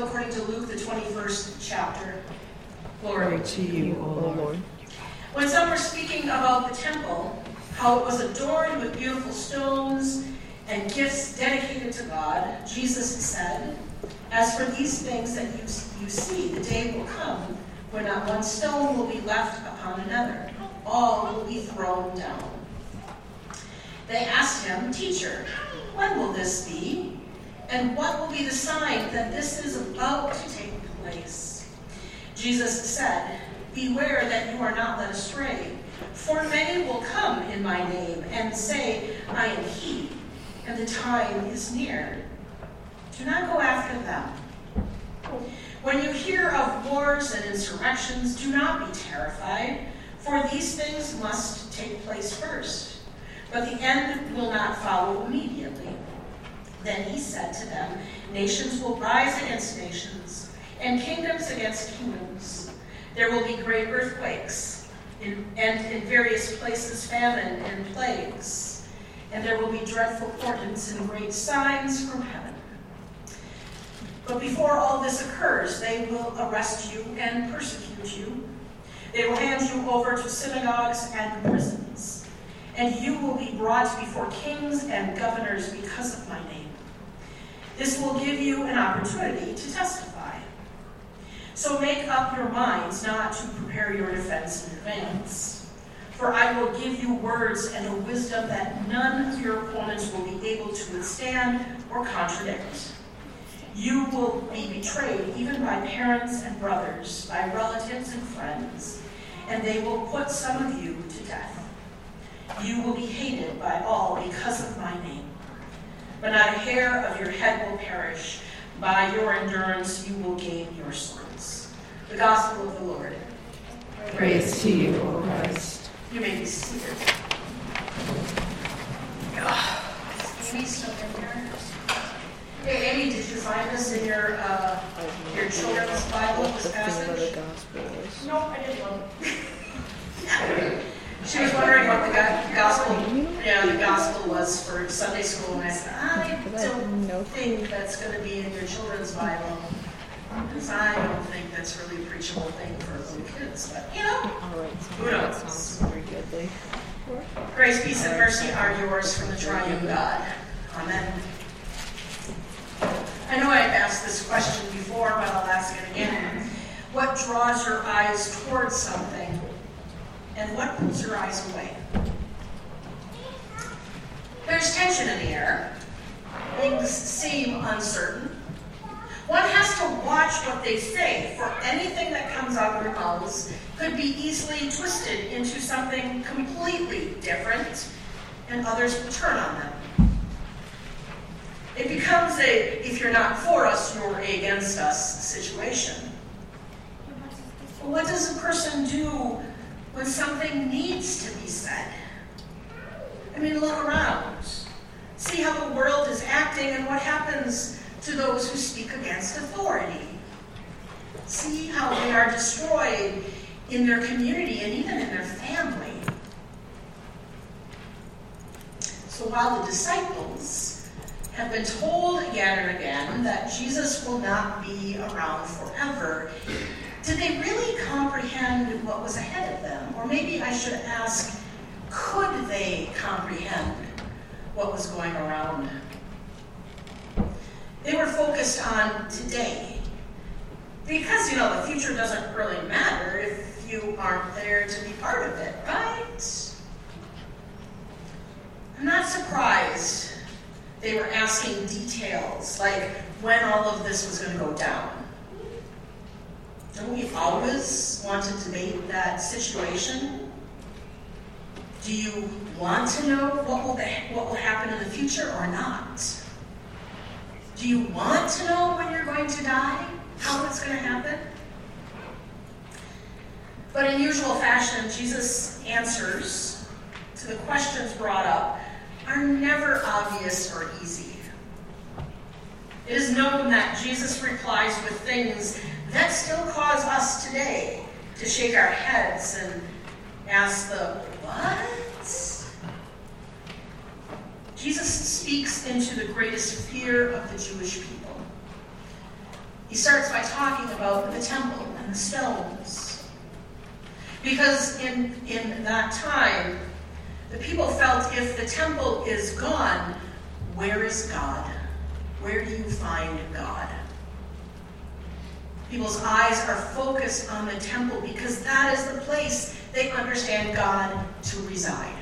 Gospel according to Luke, the 21st chapter. Glory, Glory to you, O Lord. When some were speaking about the temple, how it was adorned with beautiful stones and gifts dedicated to God, Jesus said, As for these things that you, you see, the day will come when not one stone will be left upon another. All will be thrown down. They asked him, Teacher, when will this be? And what will be the sign that this is about to take place? Jesus said, Beware that you are not led astray. For many will come in my name and say, I am he, and the time is near. Do not go after them. When you hear of wars and insurrections, do not be terrified, for these things must take place first. But the end will not follow immediately. Then he said to them, Nations will rise against nations, and kingdoms against kingdoms. There will be great earthquakes, in, and in various places famine and plagues. And there will be dreadful portents and great signs from heaven. But before all this occurs, they will arrest you and persecute you. They will hand you over to synagogues and prisons, and you will be brought before kings and governors because of my name. This will give you an opportunity to testify. So make up your minds not to prepare your defense in advance. For I will give you words and a wisdom that none of your opponents will be able to withstand or contradict. You will be betrayed even by parents and brothers, by relatives and friends, and they will put some of you to death. You will be hated by all because of my name. But not a hair of your head will perish. By your endurance you will gain your swords. The Gospel of the Lord. Praise to you, O Christ. You may be seated. Amy still in there? Hey, Amy, did you find this in your uh, your children's Bible, What this the theme of the passage? No, I didn't look. She was wondering what the go- gospel, yeah, the gospel was for Sunday school, and I said, I But I don't think that's going to be in your children's Bible. Because I don't think that's really a preachable thing for little kids, but you know, All right, Who knows? sounds very goodly. grace, peace, and mercy are yours from the triune God. Amen. I know I've asked this question before, but I'll ask it again. What draws your eyes towards something, and what pulls your eyes away? There's tension in the air. Things seem uncertain. One has to watch what they say, for anything that comes out of their mouths could be easily twisted into something completely different, and others will turn on them. It becomes a if you're not for us, you're against us situation. What does a person do when something needs to be said? I mean, look around. See how the world is acting and what happens to those who speak against authority. See how they are destroyed in their community and even in their family. So while the disciples have been told again and again that Jesus will not be around forever, did they really comprehend what was ahead of them? Or maybe I should ask, could they comprehend what was going around? They were focused on today. Because, you know, the future doesn't really matter if you aren't there to be part of it, right? I'm not surprised they were asking details, like when all of this was going to go down. Don't we always want to debate that situation? Do you want to know what will, what will happen in the future or not? Do you want to know when you're going to die? How it's going to happen? But in usual fashion, Jesus' answers to the questions brought up are never obvious or easy. It is known that Jesus replies with things that still cause us today to shake our heads and ask the what? Jesus speaks into the greatest fear of the Jewish people. he starts by talking about the temple and the stones. Because in, in that time, the people felt if the temple is gone, where is God? Where do you find God? People's eyes are focused on the temple because that is the place they understand God to reside.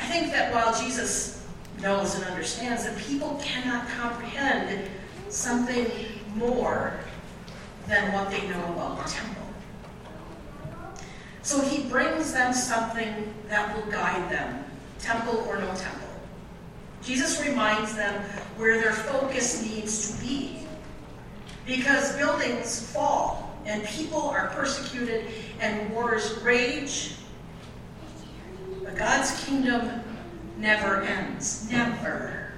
I think that while Jesus knows and understands that people cannot comprehend something more than what they know about the temple. So he brings them something that will guide them, temple or no temple. Jesus reminds them where their focus needs to be. Because buildings fall, and people are persecuted, and wars rage. But God's kingdom never ends. Never.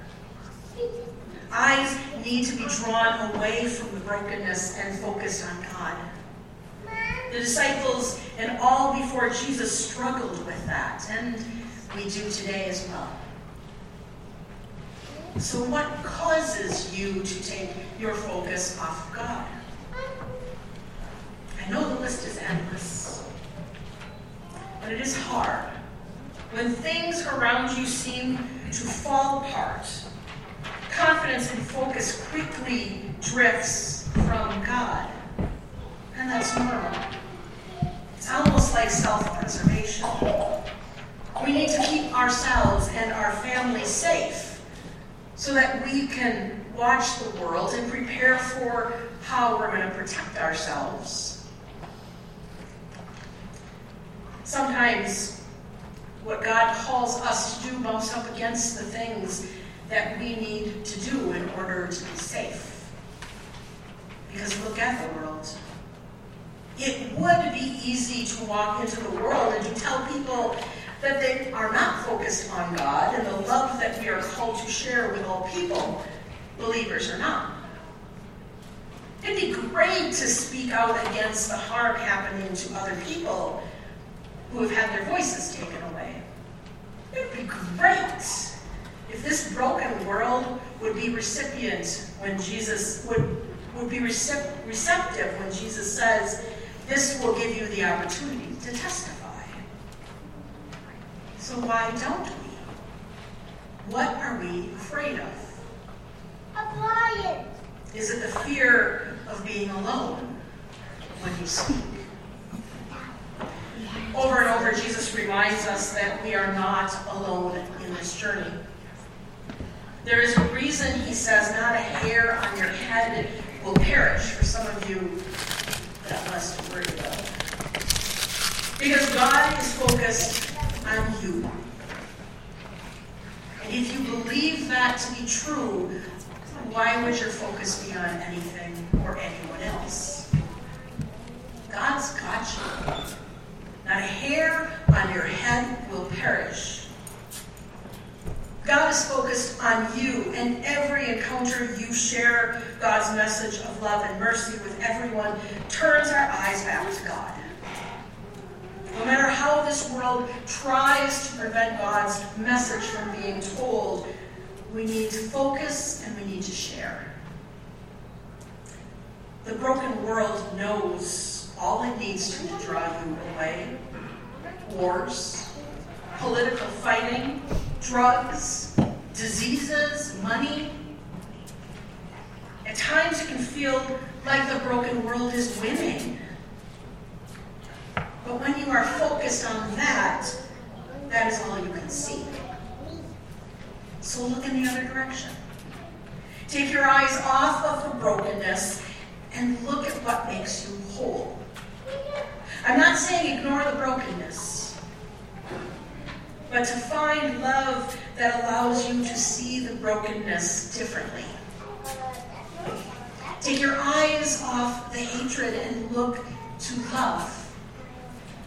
Eyes need to be drawn away from the brokenness and focused on God. The disciples and all before Jesus struggled with that, and we do today as well. So, what causes you to take your focus off God? I know the list is endless, but it is hard. When things around you seem to fall apart, confidence and focus quickly drifts from God. And that's normal. It's almost like self preservation. We need to keep ourselves and our families safe so that we can watch the world and prepare for how we're going to protect ourselves. Sometimes what God calls us to do bumps up against the things that we need to do in order to be safe. Because look at the world. It would be easy to walk into the world and to tell people that they are not focused on God and the love that we are called to share with all people, believers or not. It'd be great to speak out against the harm happening to other people who have had their voices taken away. It would be great if this broken world would be recipient when Jesus would, would be recep- receptive when Jesus says, This will give you the opportunity to testify. So why don't we? What are we afraid of? A lion. Is it the fear of being alone when you speak? Over and over, Jesus reminds us that we are not alone in this journey. There is a reason he says not a hair on your head will perish. For some of you, that must worry about. Because God is focused on you. And if you believe that to be true, why would your focus be on anything or anyone else? God's got you. Not a hair on your head will perish. God is focused on you, and every encounter you share God's message of love and mercy with everyone turns our eyes back to God. No matter how this world tries to prevent God's message from being told, we need to focus and we need to share. The broken world knows all it needs to, to draw you away wars, political fighting, drugs, diseases, money. At times it can feel like the broken world is winning. But when you are focused on that, that is all you can see. So look in the other direction. Take your eyes off of the brokenness and look at what makes you whole. I'm not saying ignore the brokenness, but to find love that allows you to see the brokenness differently. Take your eyes off the hatred and look to love.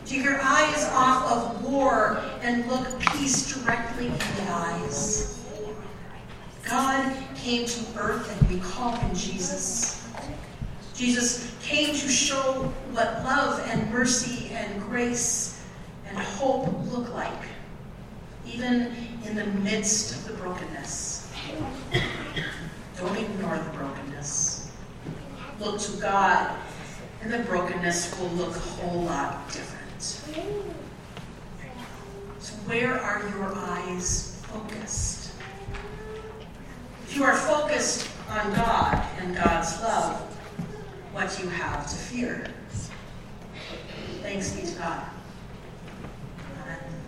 Take your eyes off of war and look peace directly in the eyes. God came to earth and we call him Jesus. Jesus came to show what love and mercy and grace and hope look like, even in the midst of the brokenness. Don't ignore the brokenness. look to God, and the brokenness will look a whole lot different. So, where are your eyes focused? If you are focused on God and God's love, what you have to fear. Thanks be to God.